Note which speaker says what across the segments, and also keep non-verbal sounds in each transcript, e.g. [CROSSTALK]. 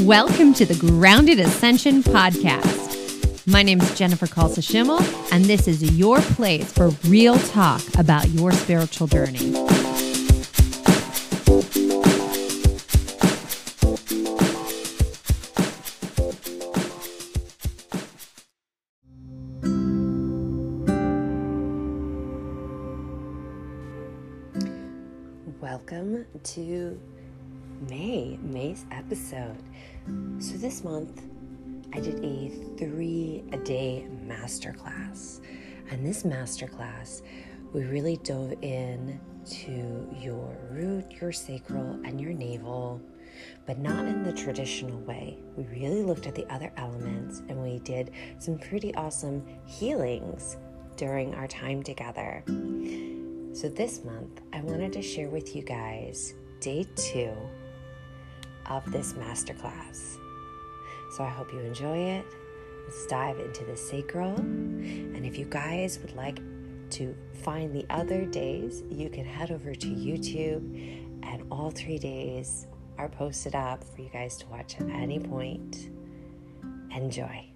Speaker 1: Welcome to the Grounded Ascension Podcast. My name is Jennifer Khalsa and this is your place for real talk about your spiritual journey.
Speaker 2: Welcome to May, May's episode. So this month I did a three a day masterclass. And this masterclass, we really dove in to your root, your sacral, and your navel, but not in the traditional way. We really looked at the other elements and we did some pretty awesome healings during our time together. So, this month, I wanted to share with you guys day two of this masterclass. So I hope you enjoy it. Let's dive into the sacral. And if you guys would like to find the other days, you can head over to YouTube, and all three days are posted up for you guys to watch at any point. Enjoy.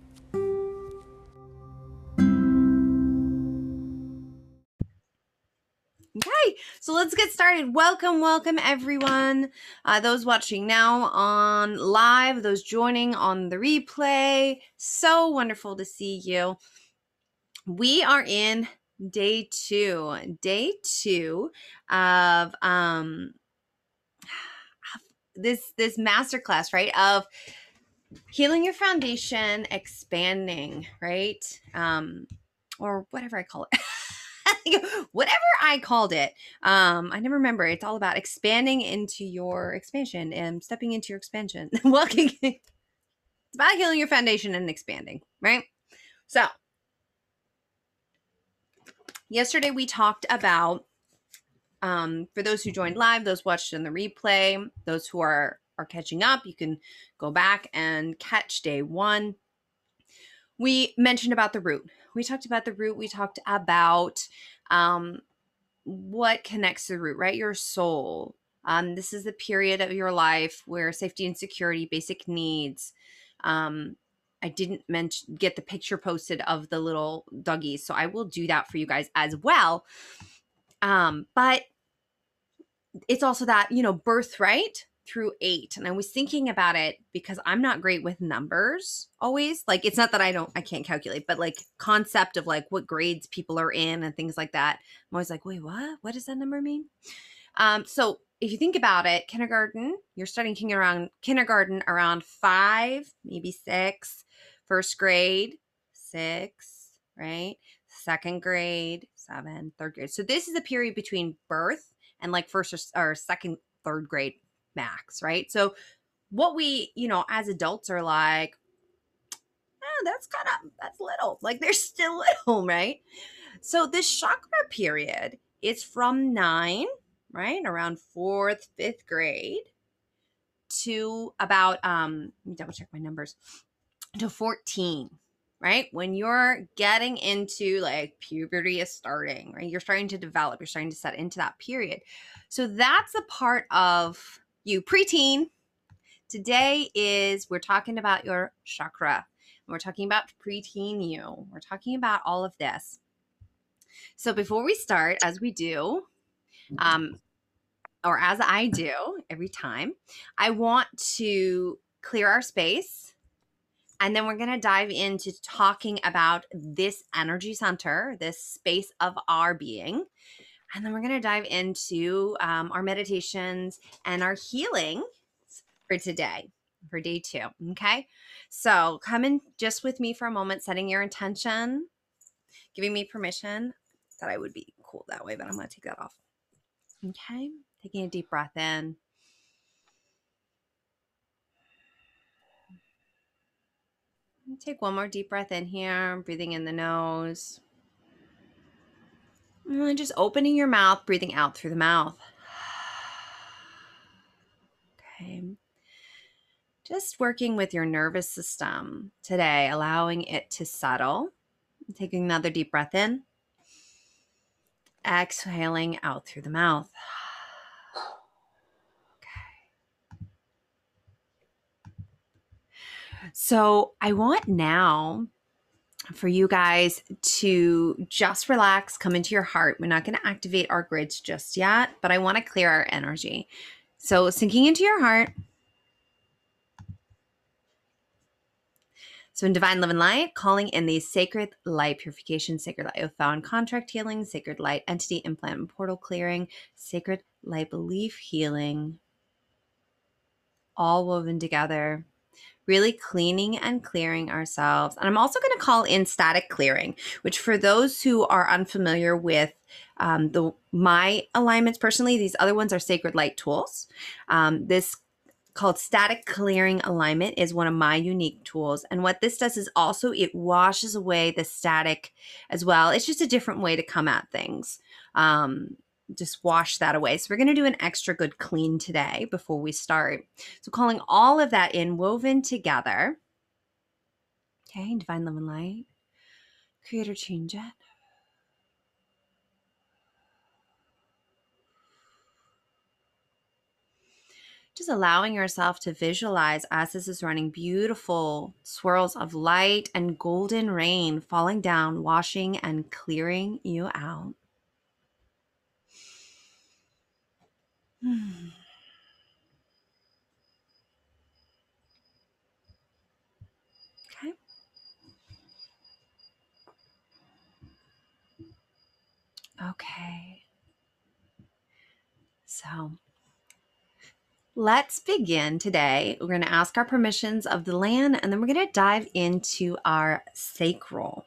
Speaker 1: So let's get started. Welcome, welcome everyone. Uh, those watching now on live, those joining on the replay. So wonderful to see you. We are in day two, day two of um [SIGHS] this this masterclass, right? Of healing your foundation, expanding, right? Um, or whatever I call it. [LAUGHS] [LAUGHS] whatever I called it. Um, I never remember. It's all about expanding into your expansion and stepping into your expansion. [LAUGHS] Walking. it's about healing your foundation and expanding, right? So, yesterday we talked about um, for those who joined live, those watched in the replay, those who are are catching up, you can go back and catch day one. We mentioned about the root we talked about the root. We talked about um, what connects the root, right? Your soul. Um, this is the period of your life where safety and security, basic needs. Um, I didn't mention get the picture posted of the little doggies, so I will do that for you guys as well. Um, but it's also that you know birthright through eight. And I was thinking about it because I'm not great with numbers always. Like, it's not that I don't, I can't calculate, but like concept of like what grades people are in and things like that. I'm always like, wait, what? What does that number mean? Um, so if you think about it, kindergarten, you're starting around kindergarten around five, maybe six, first grade, six, right? Second grade, seven, third grade. So this is a period between birth and like first or, or second, third grade max, right? So what we, you know, as adults are like, eh, that's kind of that's little. [LAUGHS] Like they're still little, right? So this chakra period is from 9, right? Around 4th, 5th grade to about um let me double check my numbers to 14 right when you're getting into like puberty is starting right you're starting to develop you're starting to set into that period so that's a part of you preteen. Today is we're talking about your chakra. We're talking about preteen you. We're talking about all of this. So before we start, as we do, um, or as I do every time, I want to clear our space. And then we're going to dive into talking about this energy center, this space of our being. And then we're going to dive into um, our meditations and our healing for today, for day two. Okay. So come in just with me for a moment, setting your intention, giving me permission that I would be cool that way, but I'm going to take that off. Okay. Taking a deep breath in. Take one more deep breath in here, breathing in the nose. And just opening your mouth, breathing out through the mouth. [SIGHS] Okay. Just working with your nervous system today, allowing it to settle. Taking another deep breath in. Exhaling out through the mouth. [SIGHS] Okay. So I want now for you guys to just relax, come into your heart. We're not going to activate our grids just yet, but I want to clear our energy. So sinking into your heart. So in divine love and light, calling in the sacred light purification, sacred light found contract healing, sacred light entity implant and portal clearing, sacred light belief healing, all woven together really cleaning and clearing ourselves. And I'm also going to call in static clearing, which for those who are unfamiliar with um, the my alignments personally, these other ones are sacred light tools. Um, this called static clearing alignment is one of my unique tools and what this does is also it washes away the static as well it's just a different way to come at things um, just wash that away. So we're going to do an extra good clean today before we start. So calling all of that in woven together. Okay, divine love and light. Creator change it. Just allowing yourself to visualize as this is running beautiful swirls of light and golden rain falling down, washing and clearing you out. Okay. Okay. So let's begin today. We're going to ask our permissions of the land and then we're going to dive into our sacral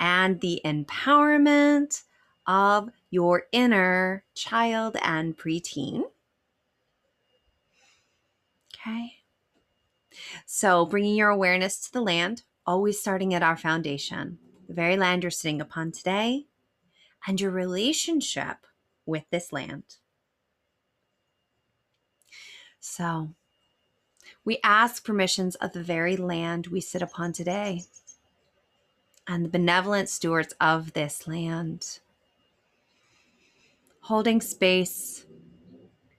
Speaker 1: and the empowerment of your inner child and preteen. Okay. So, bringing your awareness to the land, always starting at our foundation, the very land you're sitting upon today, and your relationship with this land. So, we ask permissions of the very land we sit upon today and the benevolent stewards of this land holding space,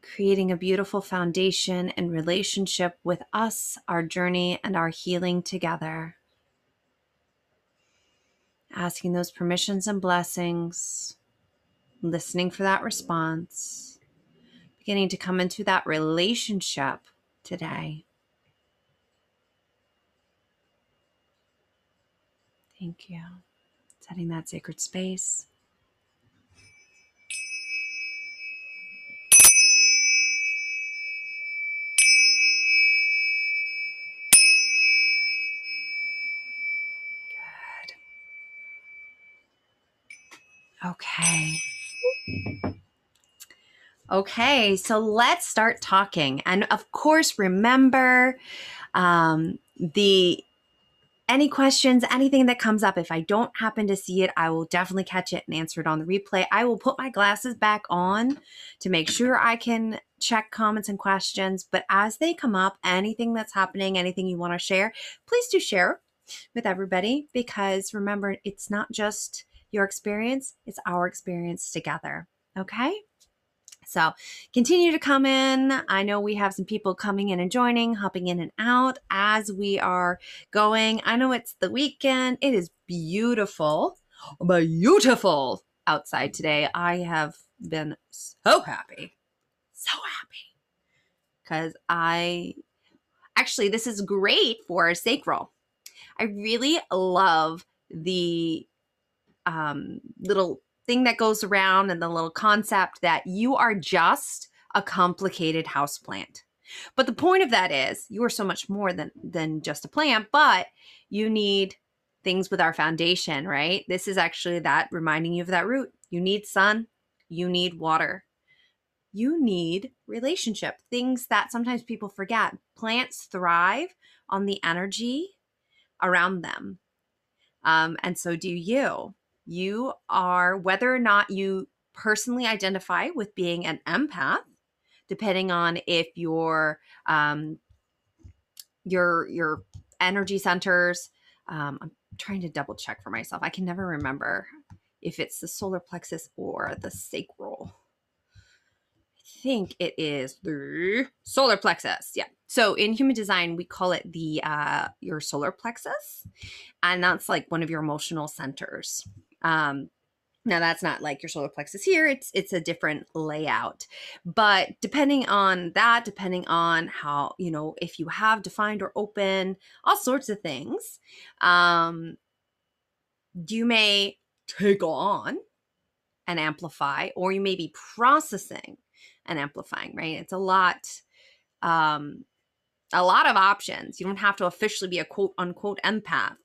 Speaker 1: creating a beautiful foundation and relationship with us, our journey, and our healing together. Asking those permissions and blessings, listening for that response, beginning to come into that relationship today. Thank you. Setting that sacred space. Okay. Okay, so let's start talking. And of course, remember um, the any questions, anything that comes up, if I don't happen to see it, I will definitely catch it and answer it on the replay. I will put my glasses back on to make sure I can check comments and questions. But as they come up, anything that's happening, anything you want to share, please do share with everybody because remember, it's not just your experience, it's our experience together. Okay? So continue to come in. I know we have some people coming in and joining, hopping in and out as we are going. I know it's the weekend. It is beautiful, beautiful outside today. I have been so happy, so happy because I actually, this is great for sacral. I really love the um, little thing that goes around and the little concept that you are just a complicated house plant. But the point of that is you are so much more than than just a plant, but you need things with our foundation, right? This is actually that reminding you of that root. You need sun, you need water. You need relationship. Things that sometimes people forget. Plants thrive on the energy around them. Um, and so do you you are, whether or not you personally identify with being an empath, depending on if your um, your your energy centers. Um, I'm trying to double check for myself. I can never remember if it's the solar plexus or the sacral. I think it is the solar plexus. Yeah. So in human design, we call it the uh, your solar plexus, and that's like one of your emotional centers. Um, now that's not like your solar plexus here. It's it's a different layout. But depending on that, depending on how, you know, if you have defined or open, all sorts of things, um, you may take on and amplify, or you may be processing and amplifying, right? It's a lot, um, a lot of options. You don't have to officially be a quote unquote empath,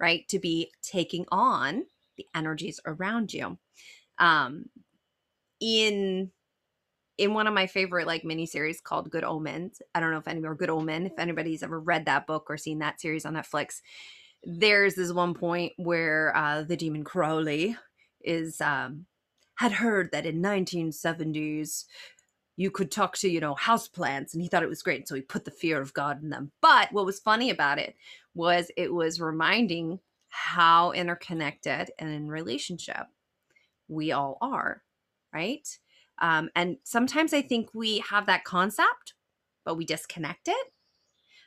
Speaker 1: right? To be taking on the energies around you. Um, in in one of my favorite like miniseries called Good Omens. I don't know if any or Good Omen, if anybody's ever read that book or seen that series on Netflix. There's this one point where uh, the demon Crowley is um, had heard that in 1970s you could talk to you know house plants and he thought it was great so he put the fear of god in them but what was funny about it was it was reminding how interconnected and in relationship we all are, right? Um, and sometimes I think we have that concept, but we disconnect it.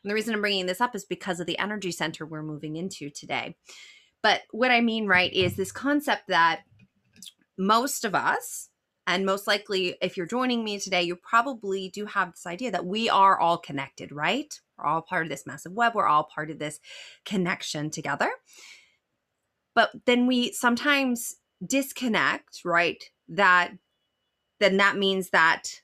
Speaker 1: And the reason I'm bringing this up is because of the energy center we're moving into today. But what I mean, right, is this concept that most of us, and most likely if you're joining me today, you probably do have this idea that we are all connected, right? We're all part of this massive web, we're all part of this connection together. But then we sometimes disconnect, right? That then that means that,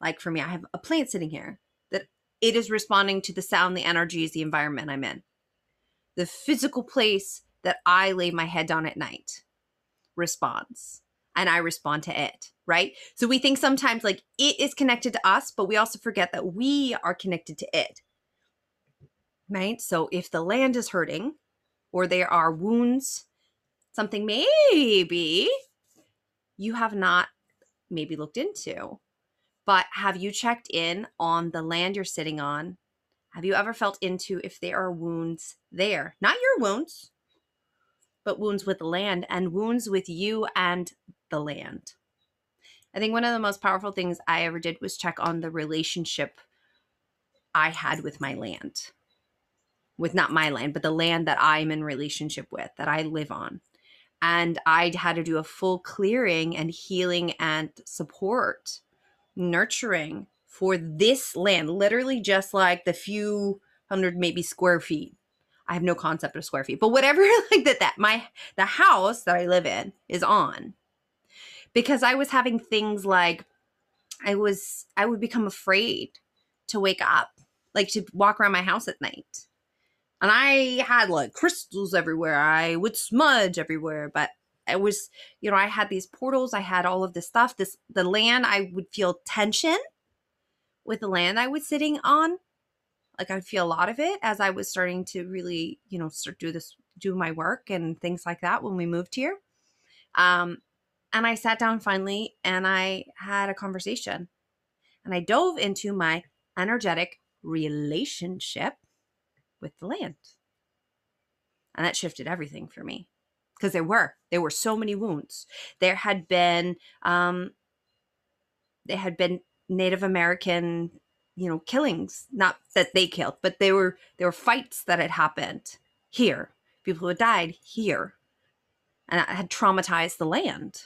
Speaker 1: like for me, I have a plant sitting here, that it is responding to the sound, the energies, the environment I'm in. The physical place that I lay my head down at night responds and I respond to it, right? So we think sometimes like it is connected to us, but we also forget that we are connected to it, right? So if the land is hurting or there are wounds something maybe you have not maybe looked into. But have you checked in on the land you're sitting on? Have you ever felt into if there are wounds there? Not your wounds, but wounds with the land and wounds with you and the land. I think one of the most powerful things I ever did was check on the relationship I had with my land. With not my land, but the land that I'm in relationship with, that I live on and I had to do a full clearing and healing and support, nurturing for this land, literally just like the few hundred maybe square feet. I have no concept of square feet, but whatever [LAUGHS] like that that my the house that I live in is on. Because I was having things like I was I would become afraid to wake up, like to walk around my house at night and I had like crystals everywhere. I would smudge everywhere, but it was, you know, I had these portals, I had all of this stuff. This the land I would feel tension with the land I was sitting on. Like I would feel a lot of it as I was starting to really, you know, start do this do my work and things like that when we moved here. Um and I sat down finally and I had a conversation. And I dove into my energetic relationship with the land. And that shifted everything for me because there were there were so many wounds. There had been um, there had been Native American, you know, killings. Not that they killed, but there were there were fights that had happened here. People who had died here, and that had traumatized the land.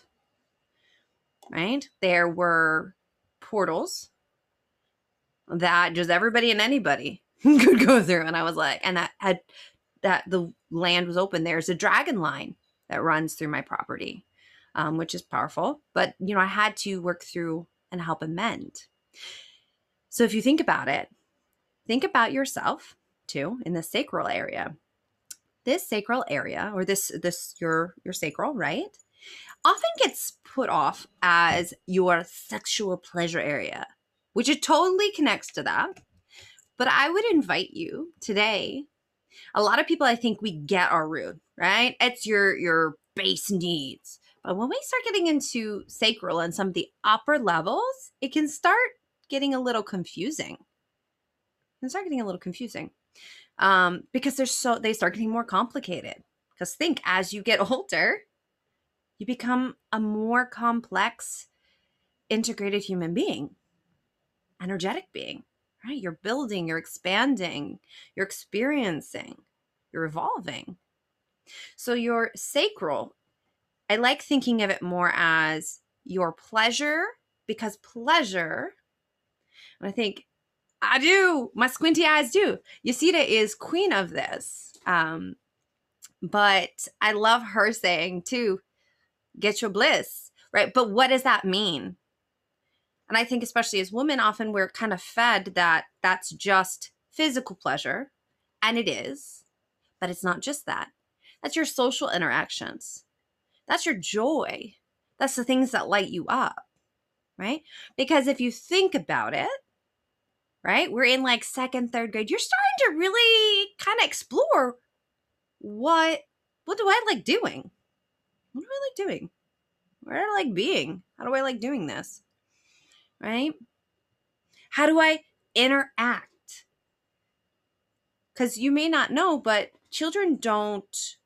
Speaker 1: Right? There were portals that just everybody and anybody [LAUGHS] could go through. And I was like, and that had that the land was open. There's a dragon line that runs through my property, um, which is powerful. But you know, I had to work through and help amend. So if you think about it, think about yourself too in the sacral area. This sacral area, or this this your your sacral, right? Often gets put off as your sexual pleasure area, which it totally connects to that but I would invite you today. A lot of people I think we get our root, right? It's your your base needs. But when we start getting into sacral and some of the upper levels, it can start getting a little confusing. It can start getting a little confusing. Um, because they're so they start getting more complicated. Because think as you get [LAUGHS] older, you become a more complex, integrated human being energetic being, right? You're building, you're expanding, you're experiencing, you're evolving. So your sacral, I like thinking of it more as your pleasure because pleasure, and I think I do, my squinty eyes do. Yasita is queen of this. Um, but I love her saying too, get your bliss, right? But what does that mean? And I think, especially as women, often we're kind of fed that that's just physical pleasure. And it is, but it's not just that. That's your social interactions. That's your joy. That's the things that light you up, right? Because if you think about it, right, we're in like second, third grade, you're starting to really kind of explore what what do I like doing? What do I like doing? Where do I like being? How do I like doing this? Right? How do I interact? Because you may not know, but children don't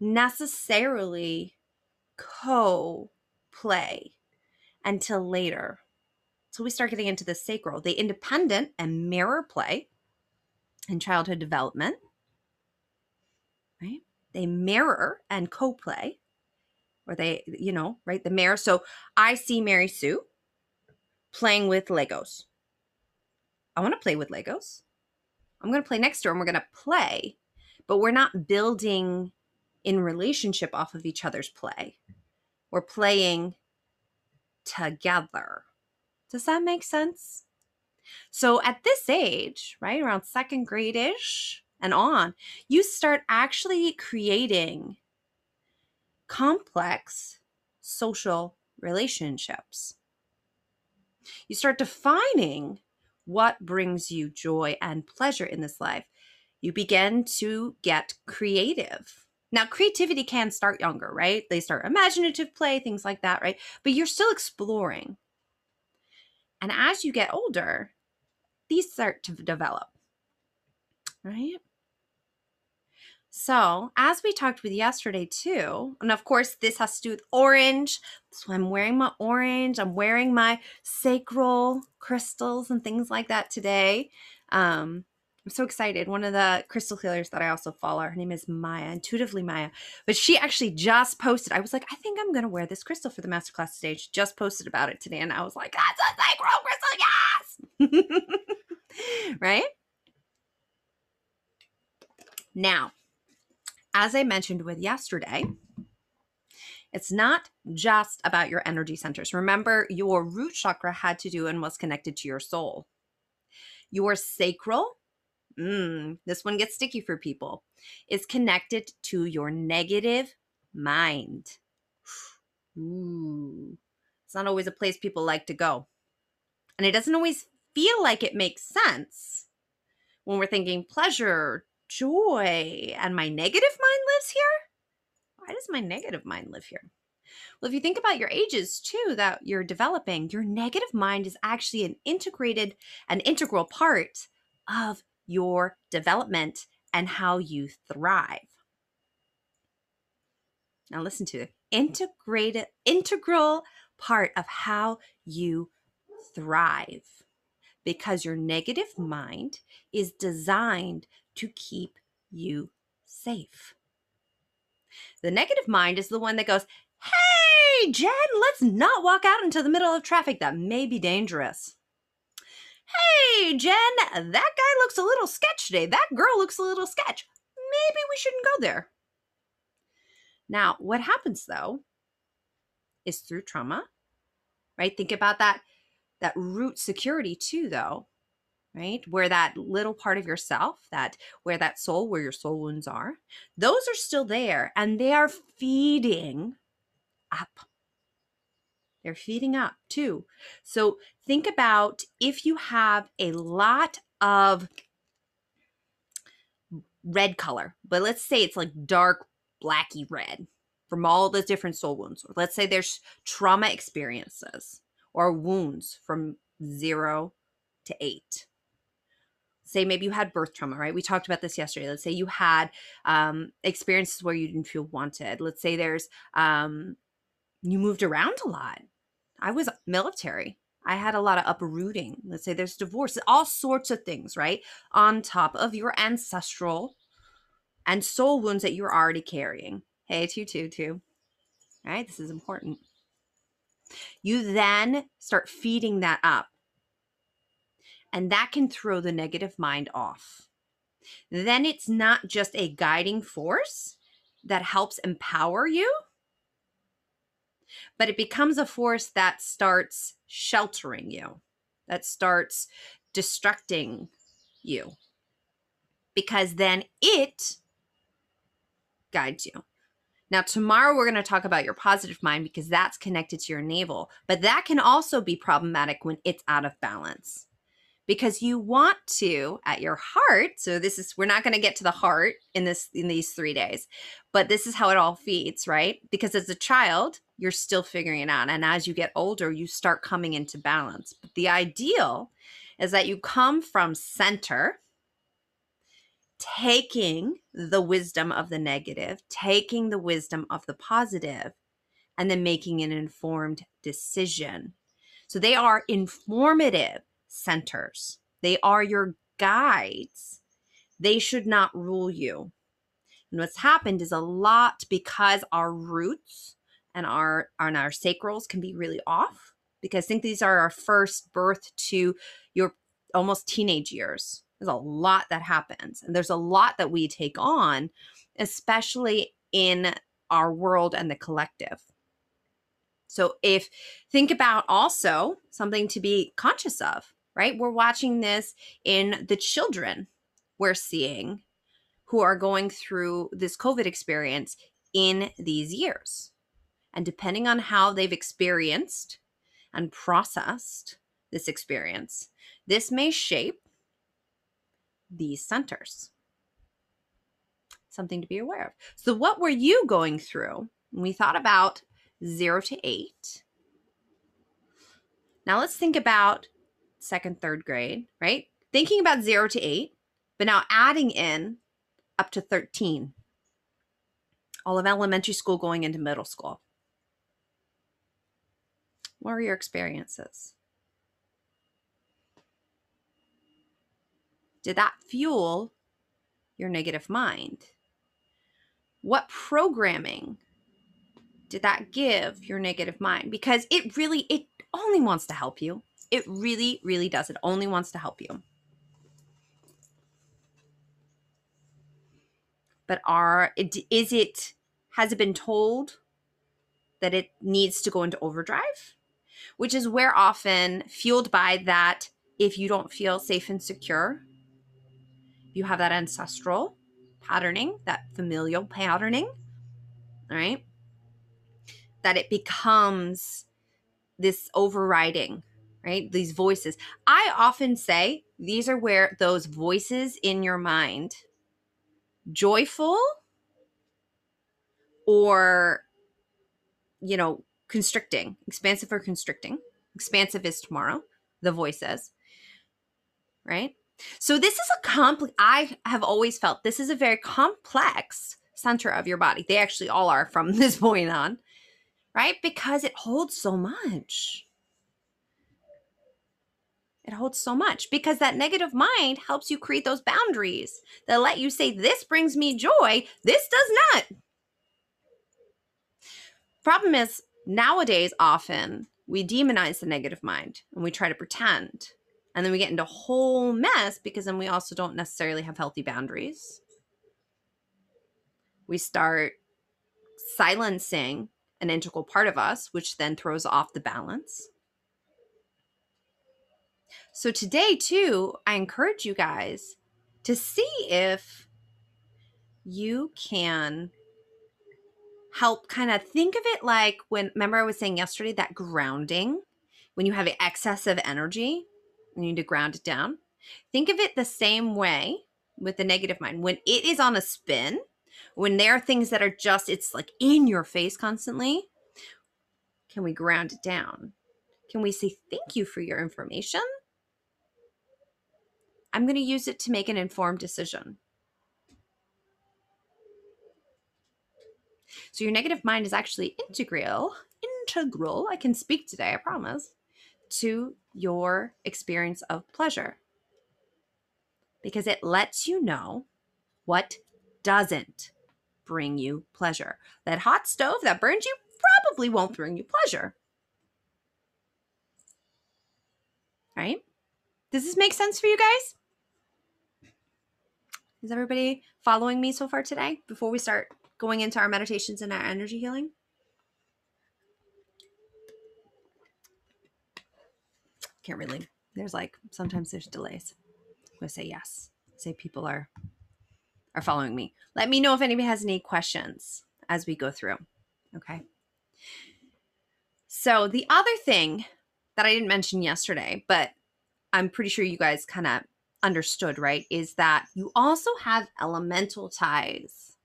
Speaker 1: necessarily co play until later. So we start getting into the sacral, the independent and mirror play in childhood development right? They mirror and co play, or they, you know, right? The mirror. So I see Mary Sue playing with Legos. I want to play with Legos. I'm going to play next door and we're going to play, but we're not building in relationship off of each other's play. We're playing together. Does that make sense? So at this age, right, around second grade ish, and on, you start actually creating complex social relationships. You start defining what brings you joy and pleasure in this life. You begin to get creative. Now, creativity can start younger, right? They start imaginative play, things like that, right? But you're still exploring. And as you get older, these start to develop, right? So, as we talked with yesterday too, and of course, this has to do with orange. So, I'm wearing my orange, I'm wearing my sacral crystals and things like that today. Um, I'm so excited. One of the crystal healers that I also follow, her name is Maya, intuitively Maya, but she actually just posted. I was like, I think I'm to wear this crystal for the masterclass stage. just posted about it today, and I was like, that's a sacral crystal, yes! [LAUGHS] right? Now, as I mentioned with yesterday, it's not just about your energy centers. Remember, your root chakra had to do and was connected to your soul. Your sacral, mm, this one gets sticky for people, is connected to your negative mind. [SIGHS] Ooh, it's not always a place people like to go. And it doesn't always feel like it makes sense when we're thinking pleasure, joy and my negative mind lives here? Why does my negative mind live here? Well, if you think about your ages too that you're developing, your negative mind is actually an integrated, an integral part of your development and how you thrive. Now listen to it. Integrated, integral part of how you thrive because your negative mind is designed to keep you safe. The negative mind is the one that goes, Hey, Jen, let's not walk out into the middle of traffic that may be dangerous. Hey, Jen, that guy looks a little sketch today. That girl looks a little sketch. Maybe we shouldn't go there. Now, what happens though is through trauma, right? Think about that that root security too though right? Where that little part of yourself that where that soul where your soul wounds are those are still there and they are feeding up. They're feeding up too. So think about if you have a lot of red color but let's say it's like dark blacky red from all the different soul wounds or let's say there's trauma experiences or wounds from zero to eight. Say maybe you had birth trauma, right? We talked about this yesterday. Let's say you had um, experiences where you didn't feel wanted. Let's say there's um, you moved around a lot. I was military. I had a lot of uprooting. Let's say there's divorce, all sorts of things, right? On top of your ancestral and soul wounds that you're already carrying. Hey, two, two, two. All right, this is important. You then start feeding that up. And that can throw the negative mind off. Then it's not just a guiding force that helps empower you, but it becomes a force that starts sheltering you, that starts destructing you. Because then it guides you. Now, tomorrow we're going to talk about your positive mind because that's connected to your navel, but that can also be problematic when it's out of balance. Because you want to at your heart so this is we're not going to get to the heart in this in these 3 days but this is how it all feeds right? Because as a child you're still figuring it out and as you get older you start coming into balance. But the ideal is that you come from center taking the wisdom of the negative, taking the wisdom of the positive, and then making an informed decision. So they are informative centers, they are your guides. They should not rule you. And what's happened is a lot because our roots and our and our sacrals can be really off because I think these are our first birth to your almost teenage years there's a lot that happens, and there's a lot that we take on, especially in our world and the collective. So, if think about also something to be conscious of, right? We're watching this in the children we're seeing who are going through this COVID experience in these years. And depending on how they've experienced and processed this experience, this may shape these centers. Something to be aware of. So, what were you going through? We thought about zero to eight. Now, let's think about second, third grade, right? Thinking about zero to eight, but now adding in up to 13. All of elementary school going into middle school. What were your experiences? Did that fuel your negative mind? What programming did that give your negative mind? Because it really, it only wants to help you. It really, really does. It only wants to help you. But are is it has it been told that it needs to go into overdrive? Which is where often fueled by that if you don't feel safe and secure, you have that ancestral patterning, that familial patterning, all right, that it becomes this overriding, right? These voices. I often say these are where those voices in your mind, joyful or, you know, constricting, expansive or constricting. Expansive is tomorrow, the voices, right? So this is a complex I have always felt this is a very complex center of your body. They actually all are from [LAUGHS] this point on, right? Because it holds so much. It holds so much because that negative mind helps you create those boundaries that let you say, This brings me joy, this does not. Problem is, nowadays, often we demonize the negative mind and we try to pretend and then we get into a whole mess because then we also don't necessarily have healthy boundaries. We start silencing an integral part of us, which then throws off the balance. So, today, too, I encourage you guys to see if you can help kind of think of it like when, remember, I was saying yesterday that grounding, when you have excessive energy, you need to ground it down. Think of it the same way with the negative mind. When it is on a spin, when there are things that are just, it's like in your face constantly, can we ground it down? Can we say thank you for your information? I'm going to use it to make an informed decision. So your negative mind is actually integral. Integral. I can speak today, I promise to your experience of pleasure because it lets you know what doesn't bring you pleasure. That hot stove that burns you probably won't bring you pleasure. Right? Does this make sense for you guys? Is everybody following me so far today before we start going into our meditations and our energy healing? Can't really. There's like sometimes there's delays. I'm gonna say yes. Say people are are following me. Let me know if anybody has any questions as we go through. Okay. So the other thing that I didn't mention yesterday, but I'm pretty sure you guys kind of understood, right? Is that you also have elemental ties.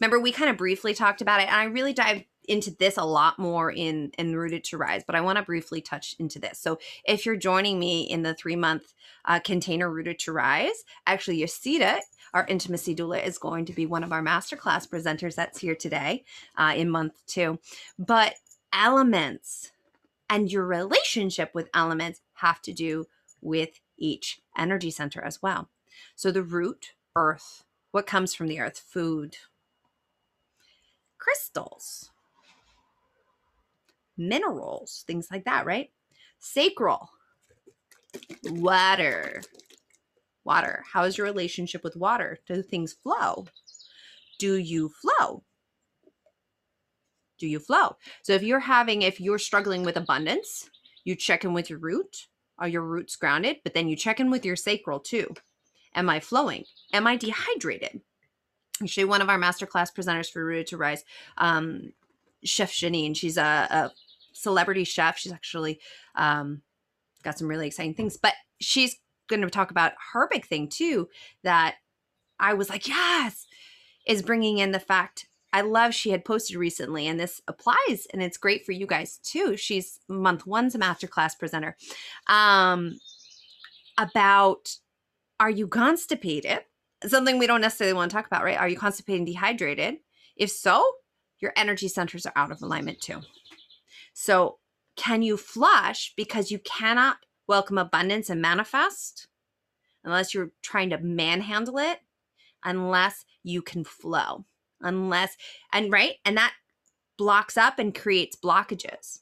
Speaker 1: Remember, we kind of briefly talked about it, and I really dived into this a lot more in in rooted to rise but i want to briefly touch into this so if you're joining me in the three month uh, container rooted to rise actually Yasita, our intimacy doula is going to be one of our masterclass presenters that's here today uh, in month two but elements and your relationship with elements have to do with each energy center as well. So the root, earth, what comes from the earth? Food, crystals, minerals, things like that, right? Sacral, water. Water. How is your relationship with water? Do things flow? Do you flow? Do you flow? So if you're having, if you're struggling with abundance, you check in with your root are your roots grounded? But then you check in with your sacral too. Am I flowing? Am I dehydrated? Actually, one of our masterclass presenters for Rooted to Rise, um, Chef Janine, she's a, a, celebrity chef. She's actually um, got some really exciting things, but she's going to talk about her big thing too. That I was like, yes, is bringing in the fact I love she had posted recently, and this applies, and it's great for you guys too. She's month one's masterclass presenter. Um, about are you constipated? Something we don't necessarily want to talk about, right? Are you constipated and dehydrated? If so, your energy centers are out of alignment too. So, can you flush because you cannot welcome abundance and manifest? Unless you're trying to manhandle it, unless you can flow? unless and right? And that blocks up and creates blockages.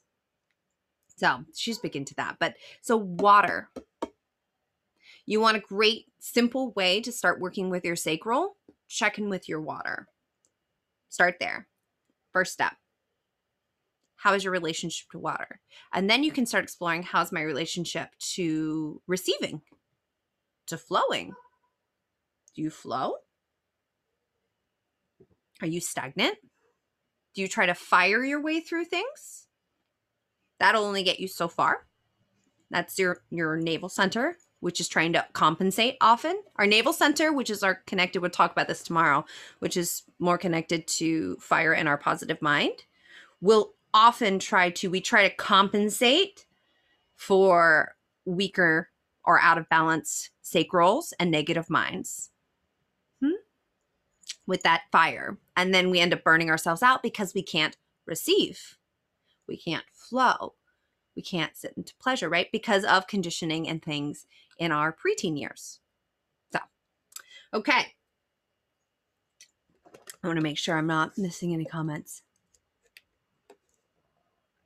Speaker 1: So she's big into that but so water. You want a great simple way to start working with your sacral? Check in with your water. Start there. First step how is your relationship to water and then you can start exploring how's my relationship to receiving to flowing do you flow are you stagnant? Do you try to fire your way through things? That'll only get you so far. That's your your navel center, which is trying to compensate often. Our navel center, which is our connected, we'll talk about this tomorrow, which is more connected to fire and our positive mind, will often try to we try to compensate for weaker or out of balance sacrals and negative minds hmm? with that fire. And then we end up burning ourselves out because we can't receive, we can't flow, we can't sit into pleasure, right? Because of conditioning and things in our preteen years. So, okay. I want to make sure I'm not missing any comments.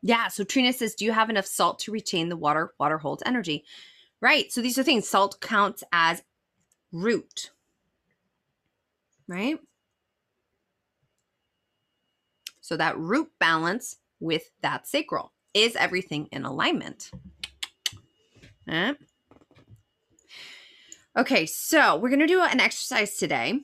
Speaker 1: Yeah, so Trina says, Do you have enough salt to retain the water? Water holds energy. Right. So these are things. Salt counts as root right? So that root balance with that sacral is everything in alignment. Eh? Okay, so we're going to do an exercise today.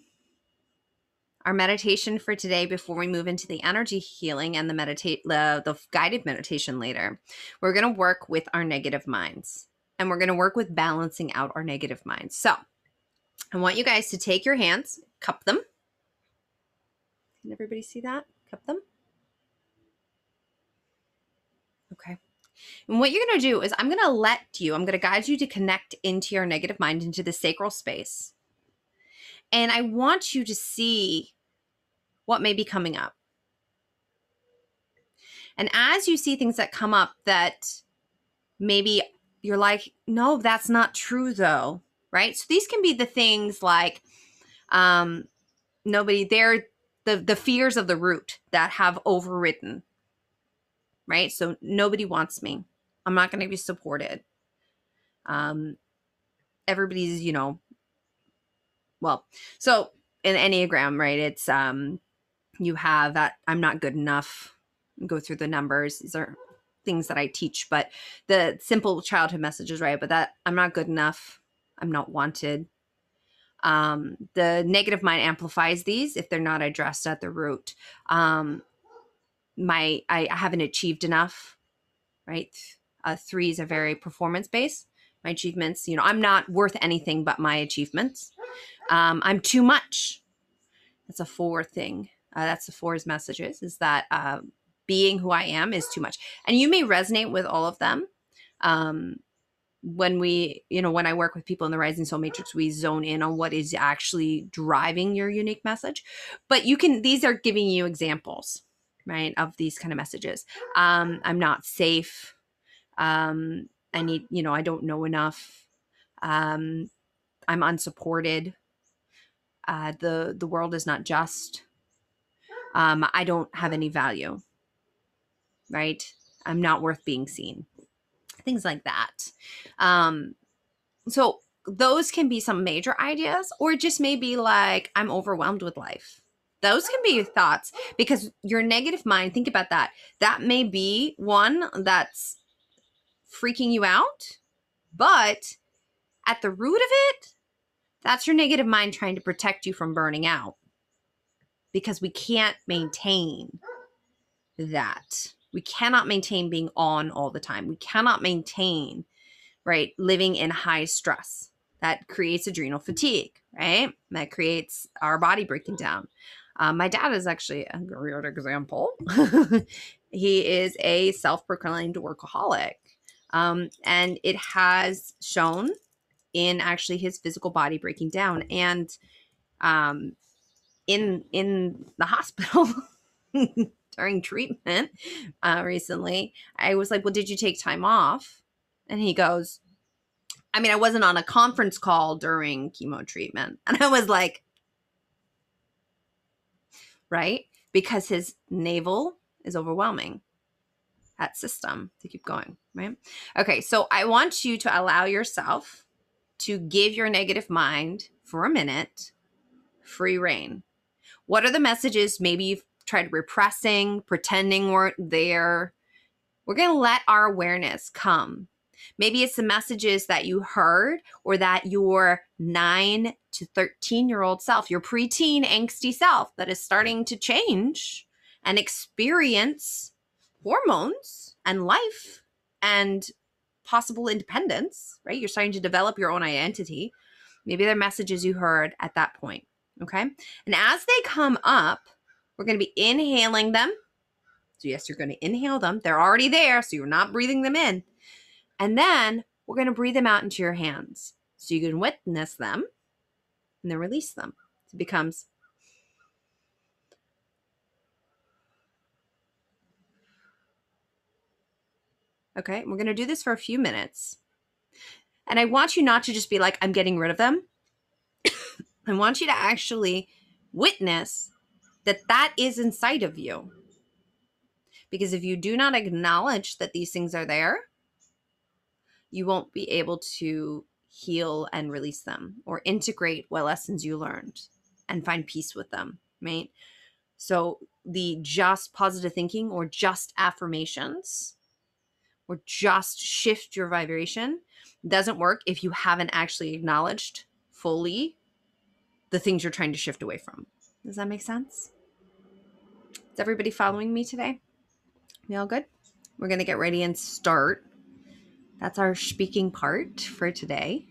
Speaker 1: Our meditation for today before we move into the energy healing and the meditate the, the guided meditation later. We're going to work with our negative minds and we're going to work with balancing out our negative minds. So, I want you guys to take your hands, cup them. Can everybody see that? Cup them. Okay. And what you're going to do is I'm going to let you, I'm going to guide you to connect into your negative mind, into the sacral space. And I want you to see what may be coming up. And as you see things that come up that maybe you're like, no, that's not true though, right? So these can be the things like um nobody they're the the fears of the root that have overridden right so nobody wants me i'm not going to be supported um everybody's you know well so in enneagram right it's um you have that i'm not good enough go through the numbers these are things that i teach but the simple childhood messages right but that i'm not good enough i'm not wanted um, the negative mind amplifies these if they're not addressed at the root. Um, my I, I haven't achieved enough, right? Uh, three is a very performance based. My achievements, you know, I'm not worth anything but my achievements. Um, I'm too much. That's a four thing. Uh, that's the four's messages is that uh, being who I am is too much. And you may resonate with all of them. Um, when we you know when i work with people in the rising soul matrix we zone in on what is actually driving your unique message but you can these are giving you examples right of these kind of messages um i'm not safe um i need you know i don't know enough um i'm unsupported uh the the world is not just um i don't have any value right i'm not worth being seen things like that. Um, so those can be some major ideas, or just maybe like, I'm overwhelmed with life. Those can be thoughts because your negative mind, think about that. That may be one that's freaking you out, but at the root of it, that's your negative mind trying to protect you from burning out because we can't maintain that. We cannot maintain being on all the time. We cannot maintain, right, living in high stress. That creates adrenal fatigue, right? That creates our body breaking down. Um, my dad is actually a great example. [LAUGHS] he is a self proclaimed workaholic. Um, and it has shown in actually his physical body breaking down. And um, in in the [LAUGHS] hospital during treatment uh, recently, I was like, Well, did you take time off? And he goes, I mean, I wasn't on a conference call during chemo treatment. And I was like, Right? Because his navel is overwhelming that system to keep going, right? Okay, so I want you to allow yourself to give your negative mind for a minute free reign. What are the messages maybe you've tried repressing, pretending weren't there. We're going to let our awareness come. Maybe it's the messages that you heard or that your 9 to 13 year old self, your preteen angsty self that is starting to change and experience hormones and life and possible independence, right? You're starting to develop your own identity. Maybe they're messages you heard at that point. Okay. And as they come up, we're going to be inhaling them. So, yes, you're going to inhale them. They're already there, so you're not breathing them in. And then we're going to breathe them out into your hands. So you can witness them and then release them. So it becomes Okay, we're going to do this for a few minutes. And I want you not to just be like, I'm getting rid of them. [COUGHS] I want you to actually witness that that is inside of you. Because if you do not acknowledge that these things are there, you won't be able to heal and release them or integrate what lessons you learned and find peace with them, right? So the just positive thinking or just affirmations or just shift your vibration doesn't work if you haven't actually acknowledged fully the things you're trying to shift away from. Does that make sense? Is everybody following me today? We all good? We're going to get ready and start. That's our speaking part for today.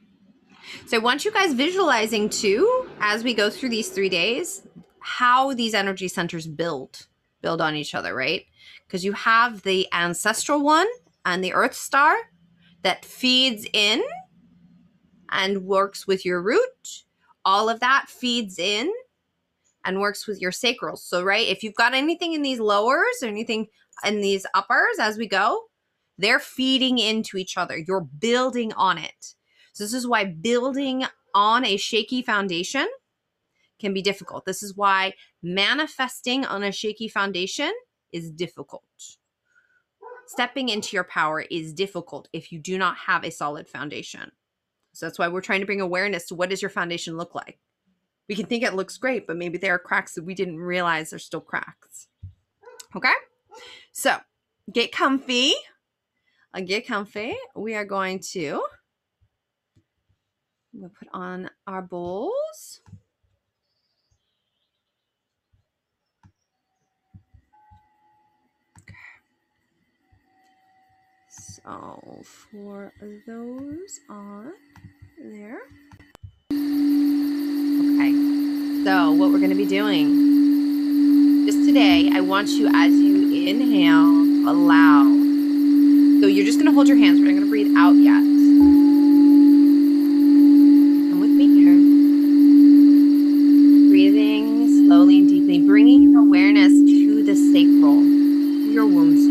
Speaker 1: So I want you guys visualizing too, as we go through these three days, how these energy centers build, build on each other, right? Because you have the ancestral one and the earth star that feeds in and works with your root. All of that feeds in and works with your sacrals. So, right, if you've got anything in these lowers or anything in these uppers as we go, They're feeding into each other. You're building on it. So, this is why building on a shaky foundation can be difficult. This is why manifesting on a shaky foundation is difficult. Stepping into your power is difficult if you do not have a solid foundation. So that's why we're trying to bring awareness to what does your foundation look like. We can think it looks great, but maybe there are cracks that we didn't realize are still cracks. Okay? So, get comfy. Uh, get comfy. We are going to we'll put on our bowls. So of those on there. Okay. So what we're going to be doing just today, I want you as you inhale allow. So you're just going to hold your hands. We're not going to breathe out yet. Come with me here. Breathing slowly and deeply, bringing awareness to the sacral, your womb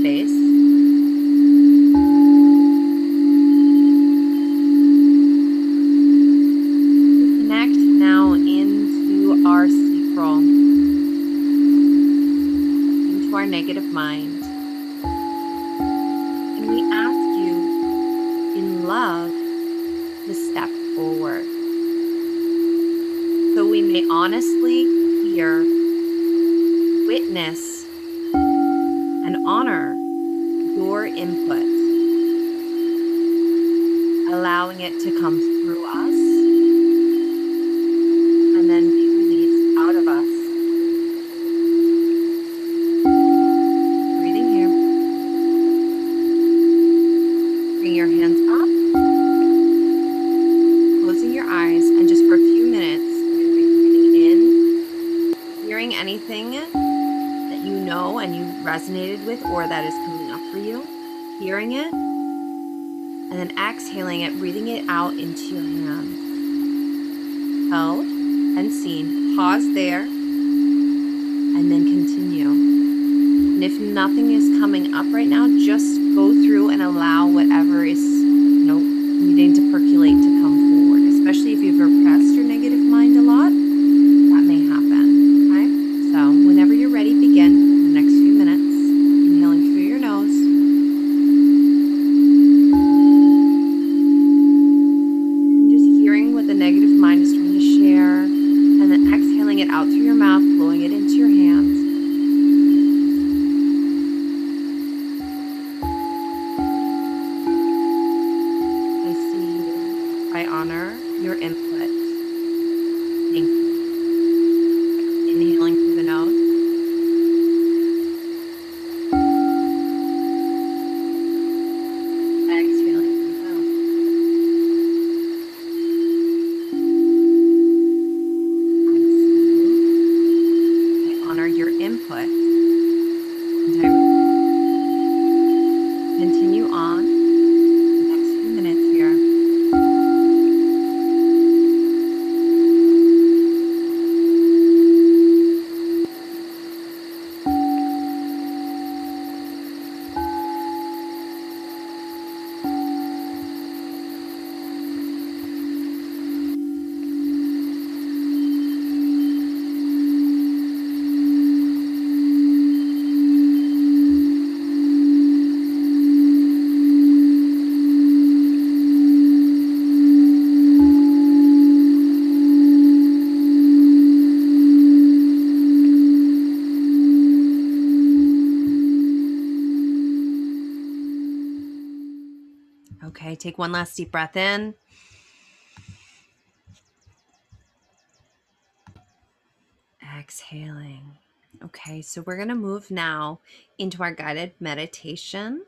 Speaker 1: negative mind. One last deep breath in. Exhaling. Okay, so we're going to move now into our guided meditation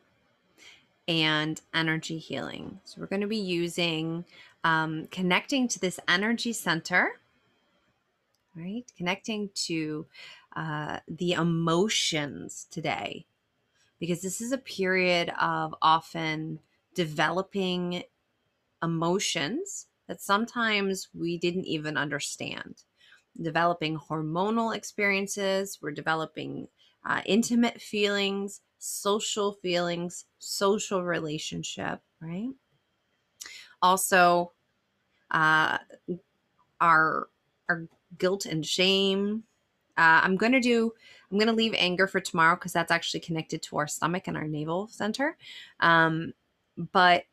Speaker 1: and energy healing. So we're going to be using um, connecting to this energy center, right? Connecting to uh, the emotions today, because this is a period of often developing emotions that sometimes we didn't even understand. Developing hormonal experiences, we're developing uh, intimate feelings, social feelings, social relationship, right? Also, uh, our our guilt and shame. Uh, I'm to do. I'm to leave anger for tomorrow because that's actually connected to our stomach and our navel center. Um, but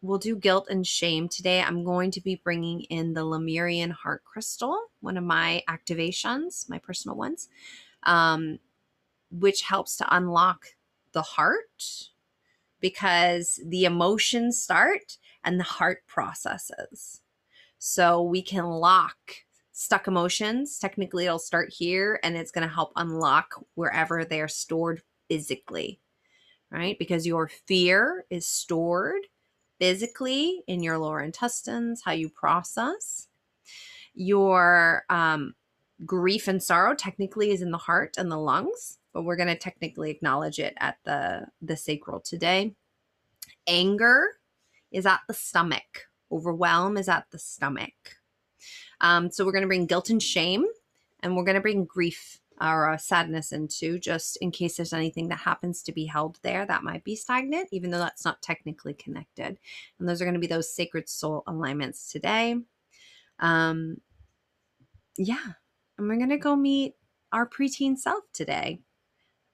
Speaker 1: we'll do guilt and shame today. I'm going to be bringing in the Lemurian heart crystal, one of my activations, my personal ones, um, which helps to unlock the heart because the emotions start and the heart processes. So we can lock stuck emotions. Technically, it'll start here and it's going to help unlock wherever they are stored physically, right? Because your fear is stored physically in your lower intestines, how you process. Your um, grief and sorrow technically is in the heart and the lungs, but we're going to technically acknowledge it at the the sacral today. Anger is at the stomach. Overwhelm is at the stomach. Um, so we're going to bring guilt and shame, and we're going to bring grief or uh, sadness into just in case there's anything that happens to be held there that might be stagnant, even though that's not technically connected. And those are going to be those sacred soul alignments today. Um, yeah, and we're going to go meet our preteen self today.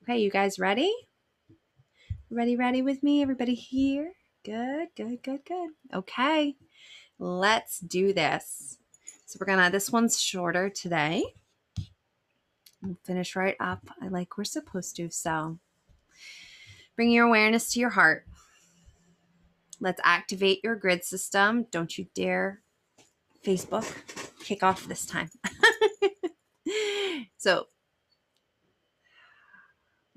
Speaker 1: Okay, you guys ready? Ready, ready with me? Everybody here? Good, good, good, good. Okay, let's do this. So we're gonna, this one's shorter today. We'll finish right up. Like we're supposed to. So bring your awareness to your heart. Let's activate your grid system. Don't you dare Facebook kick off this time. [LAUGHS] so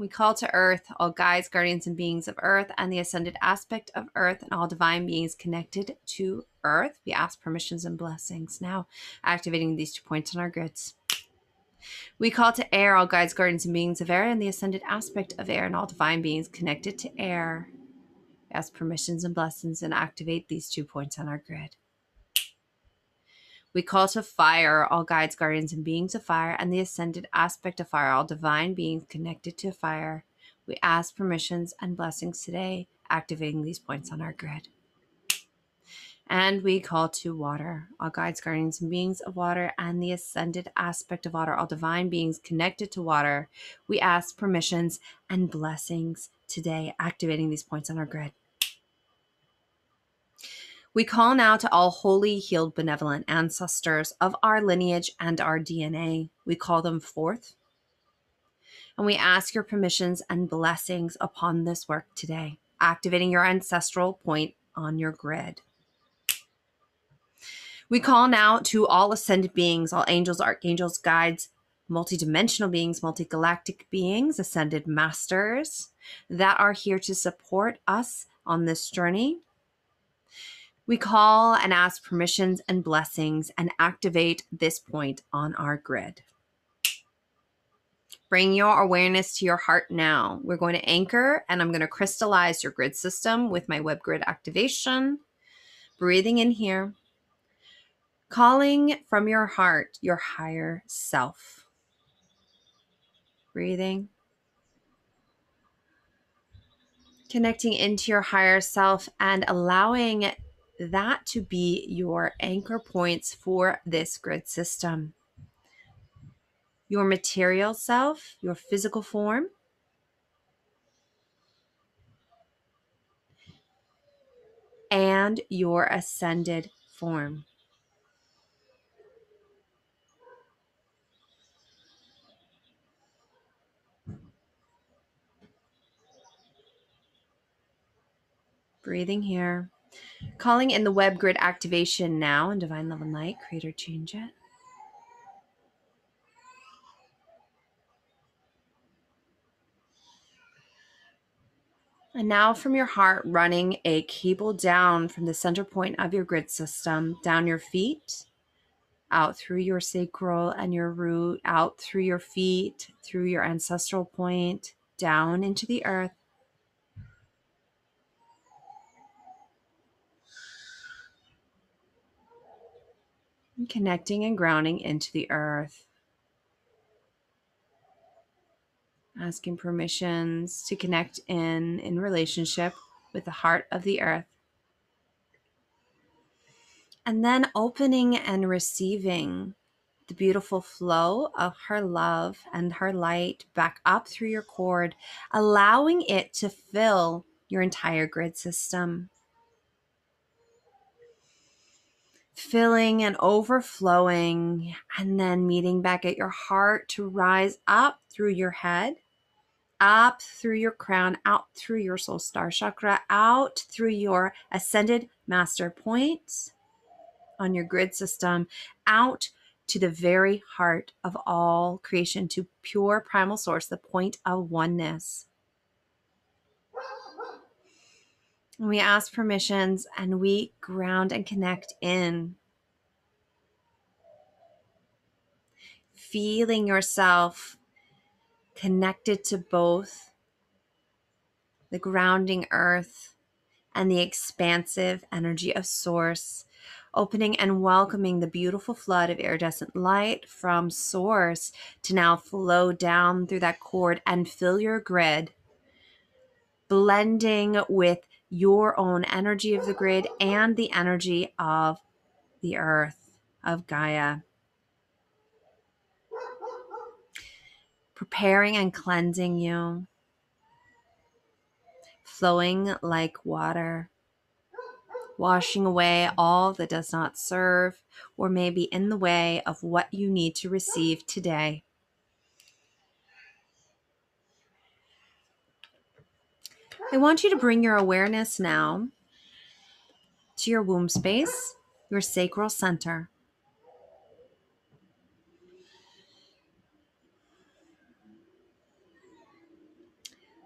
Speaker 1: we call to earth all guides, guardians, and beings of earth and the ascended aspect of earth and all divine beings connected to earth. We ask permissions and blessings. Now, activating these two points on our grids. We call to air all guides, guardians, and beings of air and the ascended aspect of air and all divine beings connected to air. We ask permissions and blessings and activate these two points on our grid. We call to fire all guides, guardians, and beings of fire, and the ascended aspect of fire, all divine beings connected to fire. We ask permissions and blessings today, activating these points on our grid. And we call to water, all guides, guardians, and beings of water, and the ascended aspect of water, all divine beings connected to water. We ask permissions and blessings today, activating these points on our grid. We call now to all holy, healed, benevolent ancestors of our lineage and our DNA. We call them forth. And we ask your permissions and blessings upon this work today, activating your ancestral point on your grid. We call now to all ascended beings, all angels, archangels, guides, multidimensional beings, multigalactic beings, ascended masters that are here to support us on this journey we call and ask permissions and blessings and activate this point on our grid. Bring your awareness to your heart now. We're going to anchor and I'm going to crystallize your grid system with my web grid activation. Breathing in here, calling from your heart your higher self. Breathing. Connecting into your higher self and allowing that to be your anchor points for this grid system. Your material self, your physical form, and your ascended form. Breathing here. Calling in the web grid activation now in Divine Love and Light, Creator Change It. And now from your heart, running a cable down from the center point of your grid system, down your feet, out through your sacral and your root, out through your feet, through your ancestral point, down into the earth, connecting and grounding into the earth. asking permissions to connect in in relationship with the heart of the earth and then opening and receiving the beautiful flow of her love and her light back up through your cord allowing it to fill your entire grid system filling and overflowing, and then meeting back at your heart to rise up through your head, up through your crown, out through your soul star chakra, out through your ascended master point on your grid system, out to the very heart of all creation, to pure primal source, the point of oneness. We ask permissions and we ground and connect in. Feeling yourself connected to both the grounding earth and the expansive energy of source, opening and welcoming the beautiful flood of iridescent light from source to now flow down through that cord and fill your grid, blending with your own energy of the grid and the energy of the earth, of Gaia. Preparing and cleansing you, flowing like water, washing away all that does not serve or may be in the way of what you need to receive today. I want you to bring your awareness now to your womb space, your sacral center.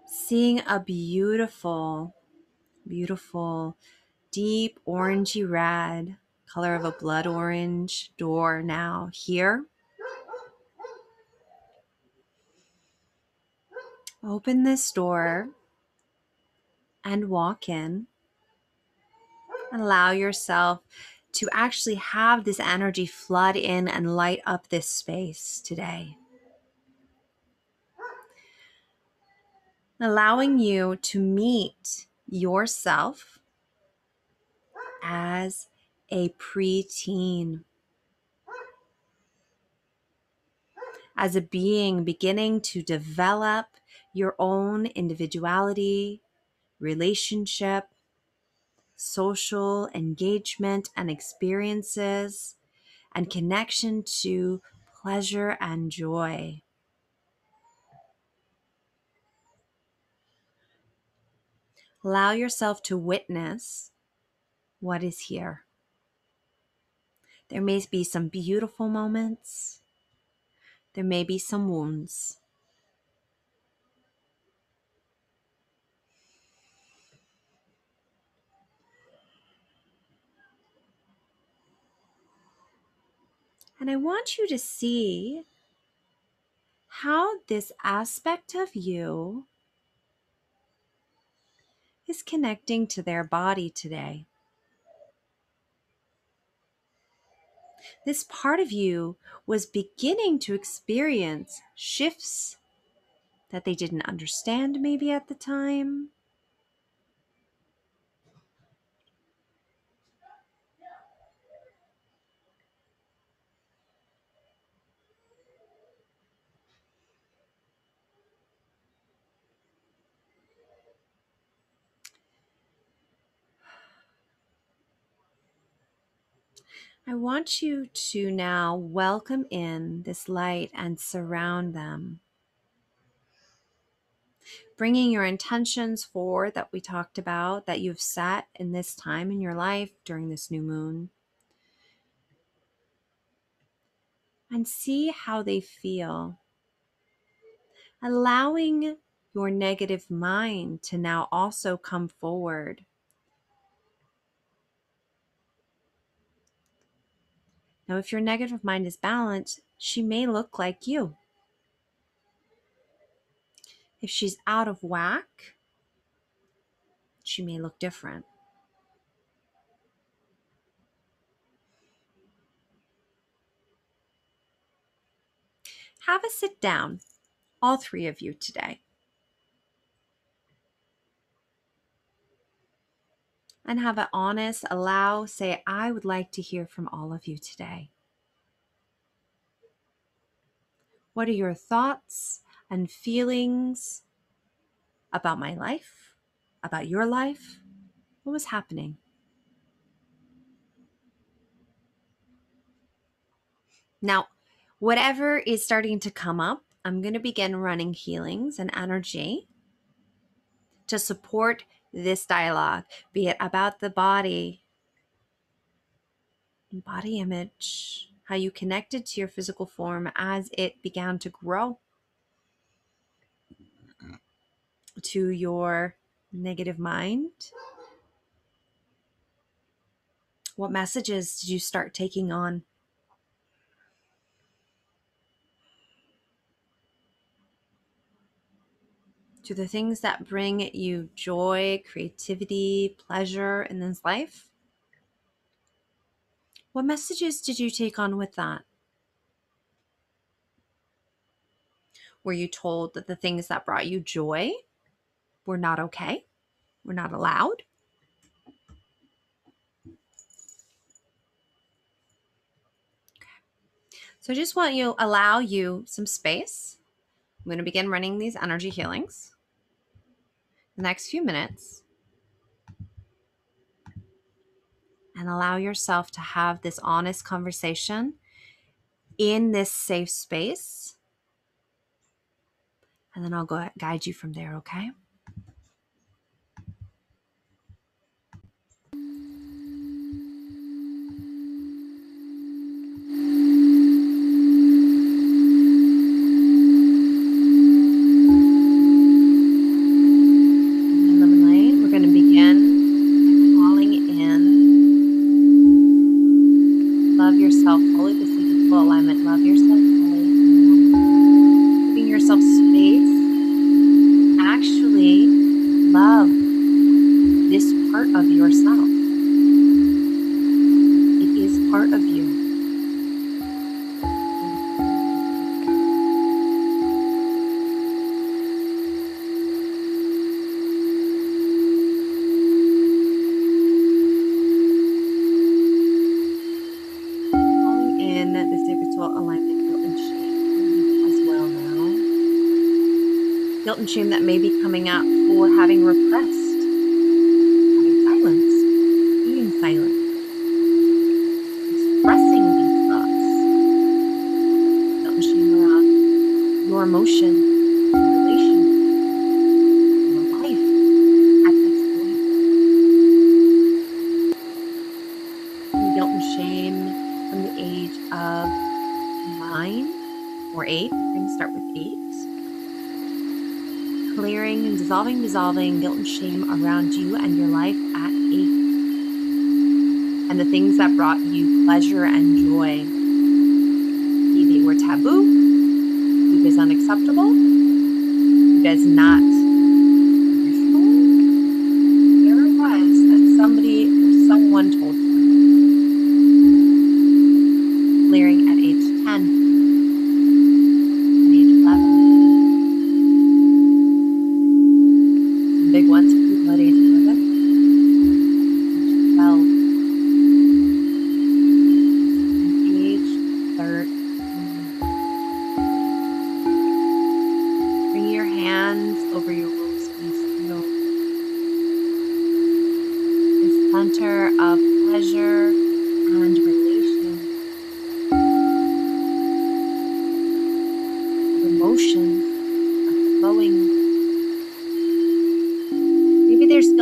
Speaker 1: Seeing a beautiful, beautiful, deep orangey red color of a blood orange door now here. Open this door and walk in. Allow yourself to actually have this energy flood in and light up this space today. Allowing you to meet yourself as a preteen, as a being beginning to develop your own individuality, relationship, social engagement and experiences, and connection to pleasure and joy. Allow yourself to witness what is here. There may be some beautiful moments, there may be some wounds. And I want you to see how this aspect of you is connecting to their body today. This part of you was beginning to experience shifts that they didn't understand, maybe at the time. I want you to now welcome in this light and surround them. Bringing your intentions forward that we talked about, that you've set in this time in your life during this new moon. And see how they feel. Allowing your negative mind to now also come forward Now, if your negative mind is balanced, she may look like you. If she's out of whack, she may look different. Have a sit down, all three of you today. And have an honest, allow, say, I would like to hear from all of you today. What are your thoughts and feelings about my life, about your life? What was happening? Now, whatever is starting to come up, I'm going to begin running healings and energy to support this dialogue, be it about the body, body image, how you connected to your physical form as it began to grow, to your negative mind. What messages did you start taking on? To the things that bring you joy, creativity, pleasure in this life? What messages did you take on with that? Were you told that the things that brought you joy were not okay? Were not allowed? So I just want you allow you some space. I'm going to begin running these energy healings the next few minutes and allow yourself to have this honest conversation in this safe space. And then I'll go guide you from there, okay?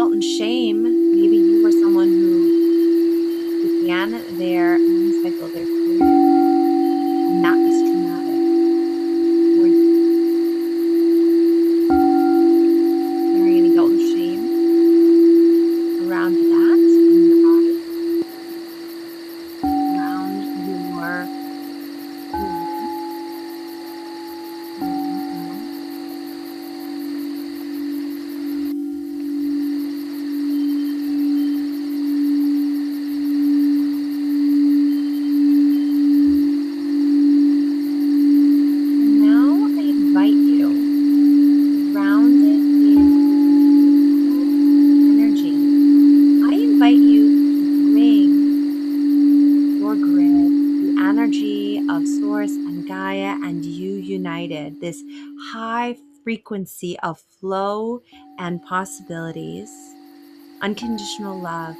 Speaker 1: guilt and shame. frequency of flow and possibilities, unconditional love.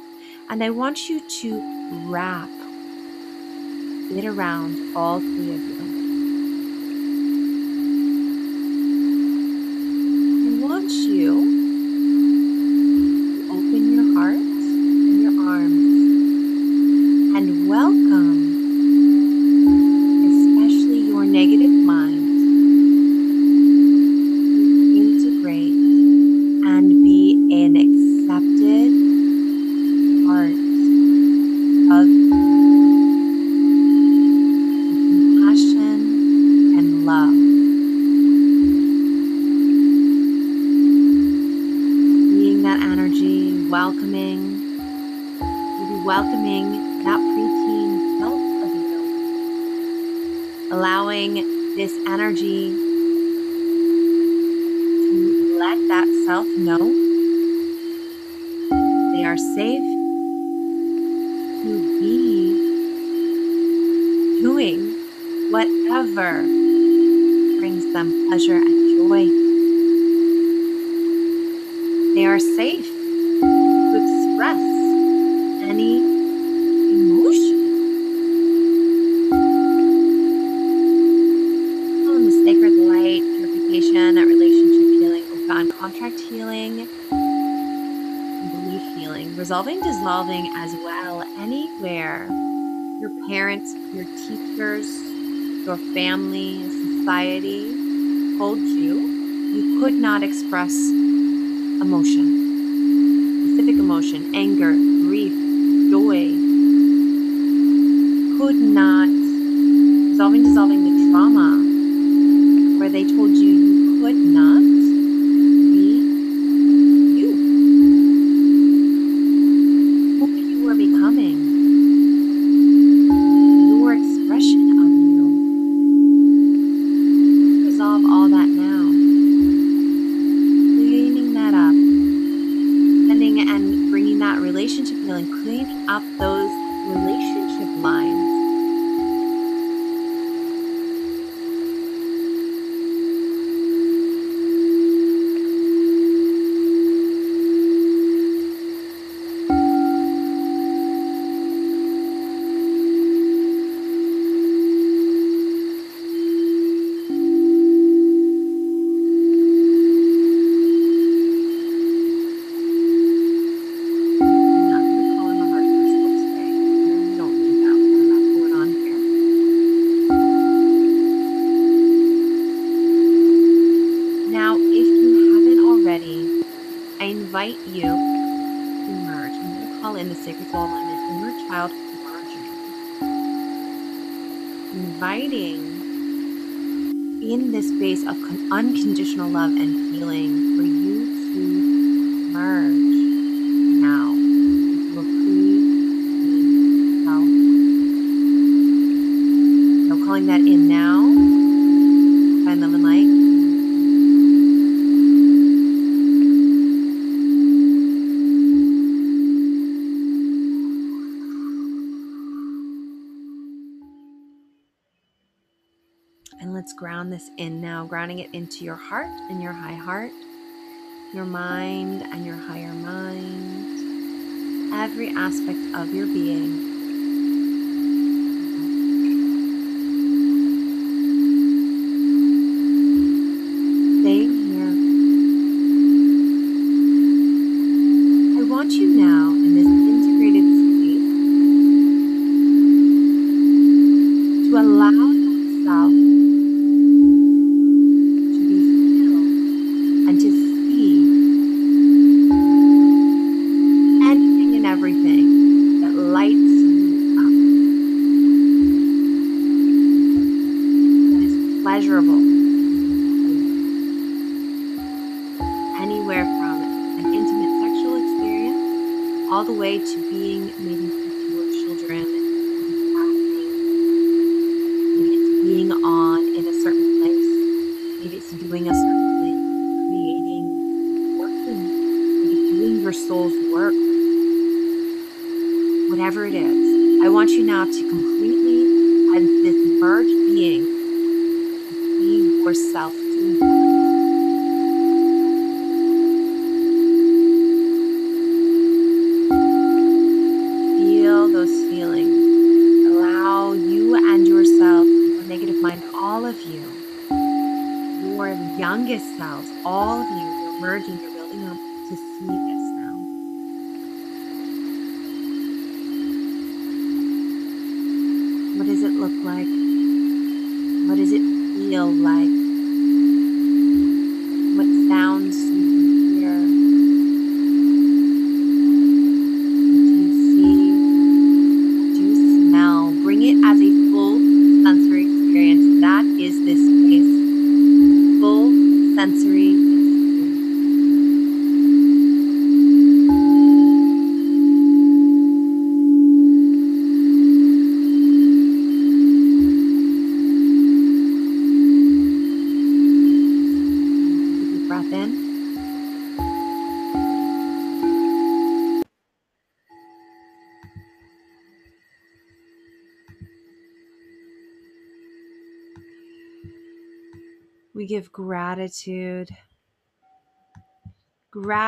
Speaker 1: And I want you to wrap it around all three of you. whatever brings them pleasure and joy. They are safe to express any emotion. On the sacred light, purification, that relationship healing, on contract healing, belief healing, resolving, dissolving as well, anywhere your parents, your teachers, your family, society told you you could not express emotion, specific emotion, anger, grief, joy, could not, dissolving, dissolving the trauma where they told you in this space of unconditional love and healing. grounding it into your heart and your high heart, your mind and your higher mind, every aspect of your being. To see this now. What does it look like?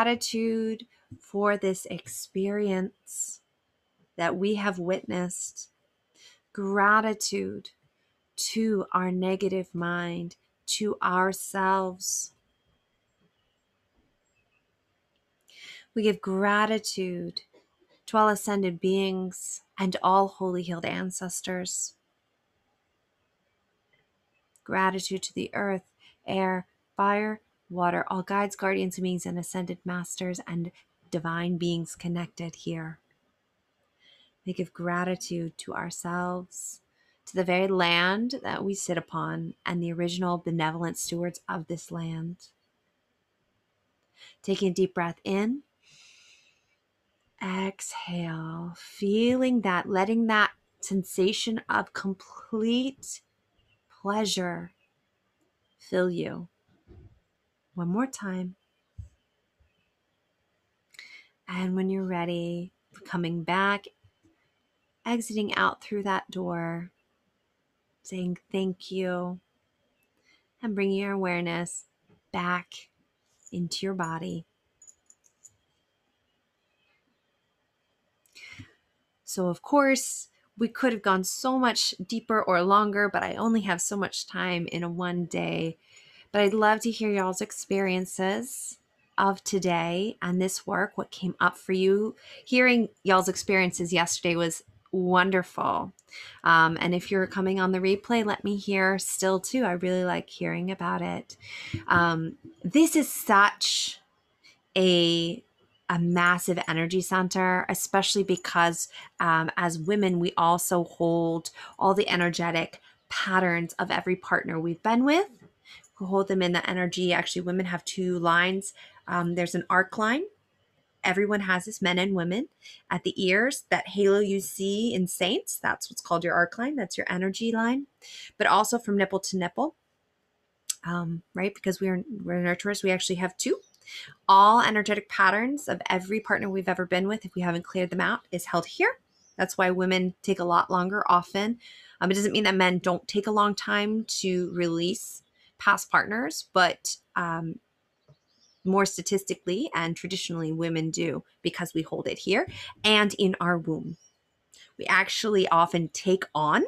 Speaker 1: Gratitude for this experience that we have witnessed. Gratitude to our negative mind, to ourselves. We give gratitude to all ascended beings and all holy healed ancestors. Gratitude to the earth, air, fire, water, all guides, guardians, beings, and ascended masters and divine beings connected here. We give gratitude to ourselves, to the very land that we sit upon, and the original benevolent stewards of this land. Taking a deep breath in, exhale, feeling that, letting that sensation of complete pleasure fill you. One more time. And when you're ready, coming back, exiting out through that door, saying thank you, and bringing your awareness back into your body. So, of course, we could have gone so much deeper or longer, but I only have so much time in a one day. But I'd love to hear y'all's experiences of today and this work, what came up for you. Hearing y'all's experiences yesterday was wonderful. Um, and if you're coming on the replay, let me hear still too. I really like hearing about it. Um, this is such a a massive energy center, especially because um, as women, we also hold all the energetic patterns of every partner we've been with. We hold them in the energy. Actually, women have two lines. Um, there's an arc line. Everyone has this, men and women. At the ears, that halo you see in saints, that's what's called your arc line. That's your energy line. But also from nipple to nipple, um, right? Because we are we're nurturers, we actually have two all energetic patterns of every partner we've ever been with, if we haven't cleared them out, is held here. That's why women take a lot longer often. Um, it doesn't mean that men don't take a long time to release past partners, but um, more statistically and traditionally, women do because we hold it here and in our womb. We actually often take on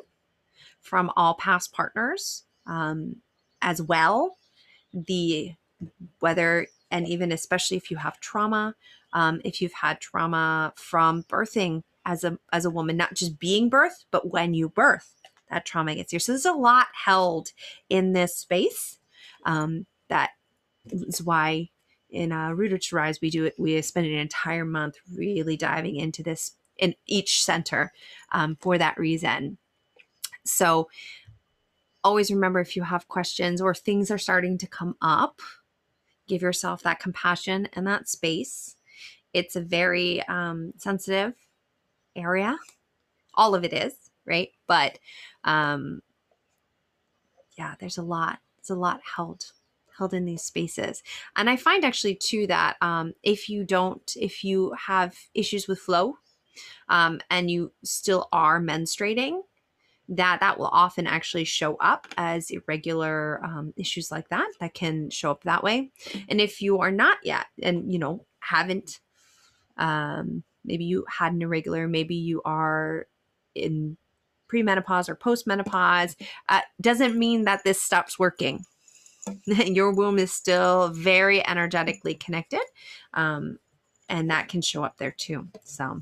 Speaker 1: from all past partners um, as well the whether and even especially if you have trauma um, if you've had trauma from birthing as a as a woman not just being birthed but when you birth that trauma gets here so there's a lot held in this space um, that is why in uh, Rooted to Rise we do it we spend an entire month really diving into this in each center um, for that reason so always remember if you have questions or things are starting to come up give yourself that compassion and that space. It's a very um, sensitive area. All of it is, right? But um, yeah, there's a lot. There's a lot held held in these spaces. And I find actually too that um, if you don't, if you have issues with flow um, and you still are menstruating, that that will often actually show up as irregular um, issues like that that can show up that way and if you are not yet and you know haven't um, maybe you had an irregular maybe you are in premenopause or postmenopause uh, doesn't mean that this stops working [LAUGHS] your womb is still very energetically connected um, and that can show up there too so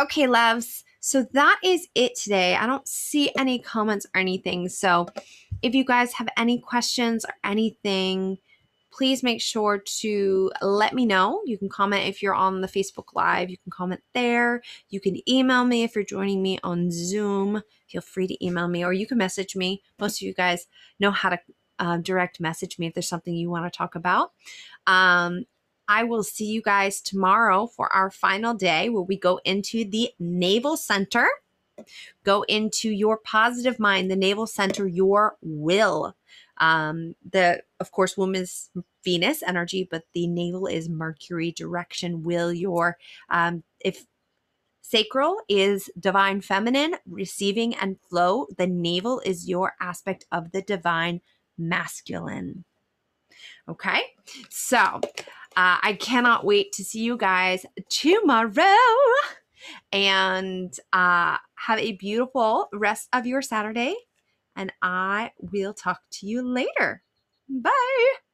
Speaker 1: okay loves so that is it today. I don't see any comments or anything. So if you guys have any questions or anything, please make sure to let me know. You can comment if you're on the Facebook Live. You can comment there. You can email me if you're joining me on Zoom. Feel free to email me or you can message me. Most of you guys know how to uh, direct message me if there's something you want to talk about. Um, I will see you guys tomorrow for our final day where we go into the navel center, go into your positive mind, the navel center, your will. Um, the of course, womb is Venus energy, but the navel is Mercury direction, will, your um, if Sacral is divine feminine, receiving and flow. The navel is your aspect of the divine masculine. Okay, so uh, I cannot wait to see you guys tomorrow and uh, have a beautiful rest of your Saturday. And I will talk to you later. Bye.